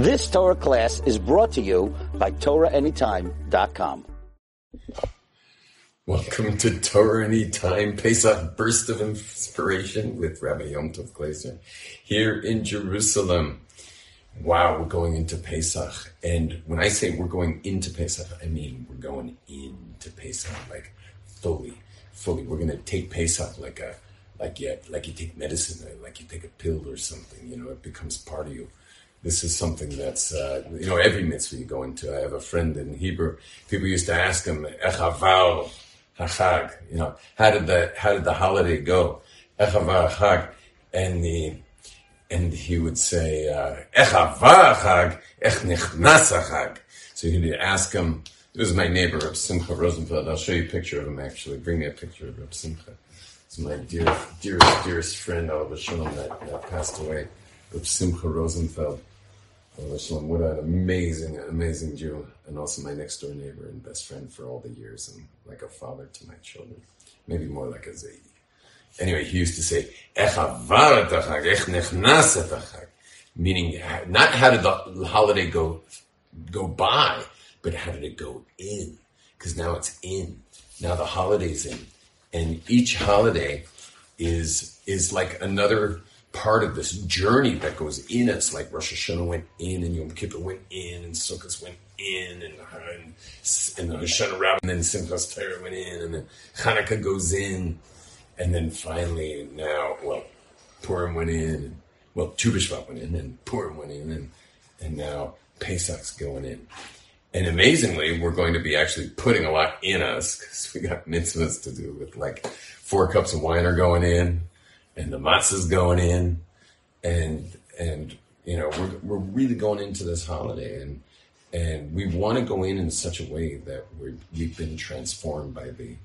This Torah class is brought to you by TorahAnytime.com. Welcome to Torah Anytime Pesach Burst of Inspiration with Rabbi Yom Tov Glazer here in Jerusalem. Wow, we're going into Pesach. And when I say we're going into Pesach, I mean we're going into Pesach, like fully, fully. We're going to take Pesach like a, like you, like you take medicine, like you take a pill or something, you know, it becomes part of you this is something that's uh, you know every mitzvah you go into. I have a friend in Hebrew. People used to ask him, "Echaval hachag," you know, how did the how did the holiday go? Echaval hachag, and the and he would say, "Echaval hachag, ech nichnas hachag." So you'd ask him. This is my neighbor, Reb Simcha Rosenfeld. I'll show you a picture of him. Actually, bring me a picture of Reb Simcha. It's my dear, dearest, dearest friend, Al Shalom, that, that passed away. Reb Simcha Rosenfeld. What an amazing, amazing Jew, and also my next door neighbor and best friend for all the years, and like a father to my children, maybe more like a zaidi. Anyway, he used to say, meaning not how did the holiday go go by, but how did it go in? Because now it's in. Now the holiday's in, and each holiday is is like another part of this journey that goes in us, like Rosh Hashanah went in, and Yom Kippur went in, and Sukkot went in, and and, and the Hoshana Rabbah, and then Simchas Torah went in, and then Hanukkah goes in, and then finally now, well, Purim went in, and, well, Tu B'Shvat went in, and Purim went in, and and now Pesach's going in. And amazingly, we're going to be actually putting a lot in us because we got mitzvahs to do with like four cups of wine are going in, and the matzah's going in, and and you know we're we're really going into this holiday, and and we want to go in in such a way that we we've been transformed by the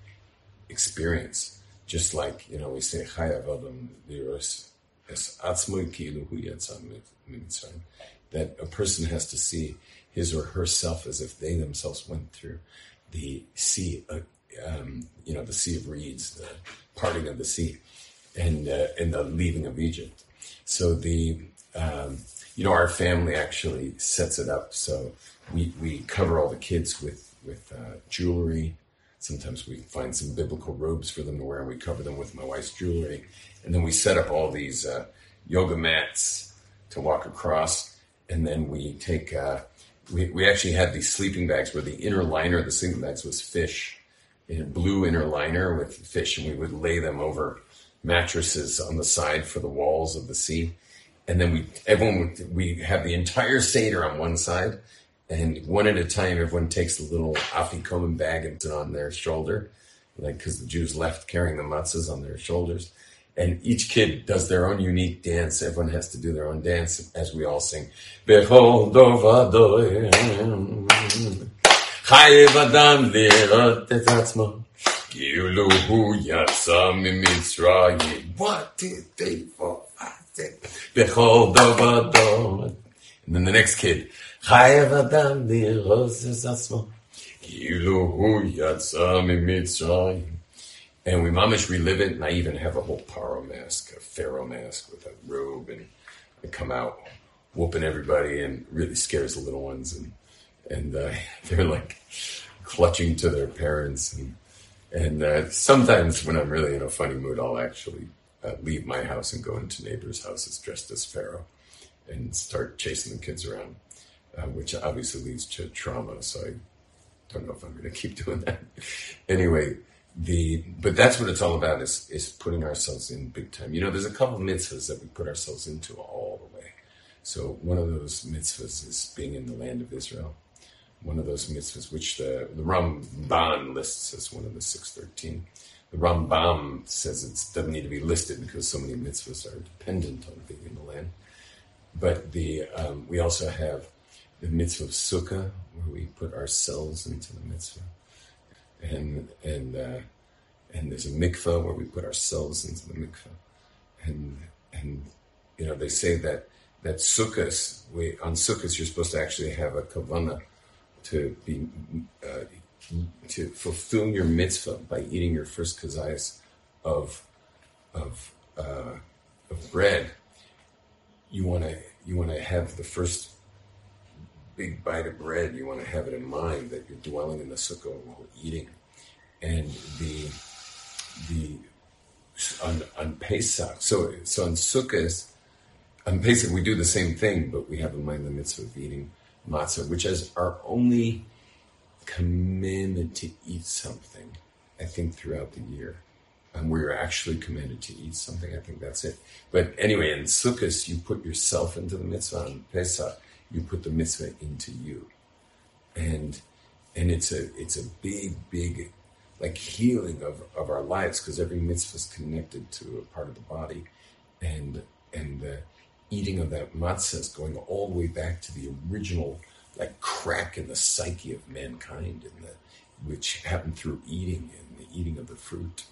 experience, just like you know we say chayav adam es atzmoi kilu hu that a person has to see his or herself as if they themselves went through the sea, uh, um, you know, the sea of reeds, the parting of the sea and uh, and the leaving of Egypt. So the um, you know our family actually sets it up. So we we cover all the kids with with uh, jewelry. Sometimes we find some biblical robes for them to wear, and we cover them with my wife's jewelry. And then we set up all these uh, yoga mats to walk across, and then we take. Uh, we, we actually had these sleeping bags where the inner liner of the sleeping bags was fish, in a blue inner liner with fish, and we would lay them over mattresses on the side for the walls of the sea. And then we, everyone, would, we have the entire Seder on one side and one at a time, everyone takes a little afikoman bag and puts it on their shoulder. Like, cause the Jews left carrying the matzahs on their shoulders. And each kid does their own unique dance. Everyone has to do their own dance as we all sing. Kilu Buya Mitzrayim. What did they for? Behold And then the next kid. Chayev Adam Lirozes Mitzrayim. And we mamish relive it, and I even have a whole paro mask, a pharaoh mask with a robe, and I come out whooping everybody and really scares the little ones, and and uh, they're like clutching to their parents and and uh, sometimes when I'm really in a funny mood, I'll actually uh, leave my house and go into neighbors' houses dressed as Pharaoh and start chasing the kids around, uh, which obviously leads to trauma. So I don't know if I'm going to keep doing that. anyway, the but that's what it's all about is is putting ourselves in big time. You know, there's a couple mitzvahs that we put ourselves into all the way. So one of those mitzvahs is being in the land of Israel one of those mitzvahs, which the, the Ramban lists as one of the 613. The Rambam says it doesn't need to be listed because so many mitzvahs are dependent on being in the land. But the um, we also have the mitzvah of sukkah, where we put ourselves into the mitzvah, and and uh, and there's a mikvah where we put ourselves into the mikvah, and and you know they say that that sukkahs we on sukkahs you're supposed to actually have a kavanah to be uh, to fulfill your mitzvah by eating your first kazayas of of uh, of bread, you want to you want to have the first big bite of bread, you want to have it in mind that you're dwelling in the sukkah while eating. And the the on, on Pesach, so so on Sukkot, on Pesach we do the same thing, but we have in mind the mitzvah of eating matzah, which is our only commandment to eat something. I think throughout the year and we're actually commanded to eat something. I think that's it. But anyway, in Sukkot, you put yourself into the mitzvah. On Pesach, you put the mitzvah into you, and and it's a it's a big big like healing of, of our lives because every mitzvah is connected to a part of the body, and and eating of that matzah is going all the way back to the original like crack in the psyche of mankind, and the which happened through eating and the eating of the fruit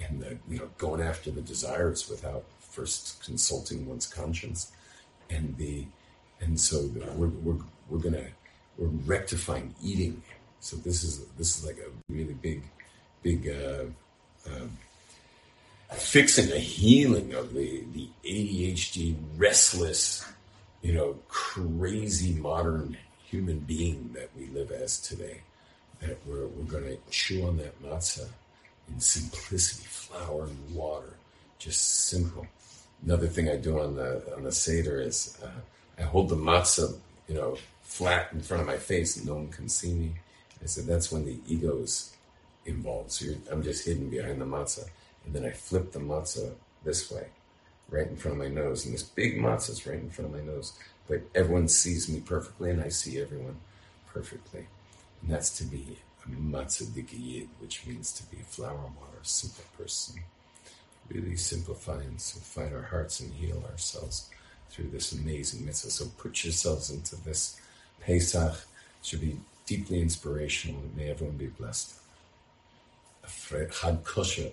and the, you know going after the desires without first consulting one's conscience. And the and so the, we're, we're, we're gonna we're rectifying eating. So this is this is like a really big big uh, uh, fixing a healing of the the ADHD restless you know crazy modern human being that we live as today that we're, we're going to chew on that matzah in simplicity, flour and water, just simple. Another thing I do on the on the seder is uh, I hold the matzah, you know, flat in front of my face, and no one can see me. I said that's when the ego is involved. So I'm just hidden behind the matzah, and then I flip the matzah this way, right in front of my nose, and this big matzah is right in front of my nose. But everyone sees me perfectly, and I see everyone perfectly, and that's to be a Matzah which means to be a flour water, a simple person. Really simplify and simplify our hearts and heal ourselves through this amazing mitzvah. So put yourselves into this Pesach. It should be deeply inspirational. May everyone be blessed. Chag kosher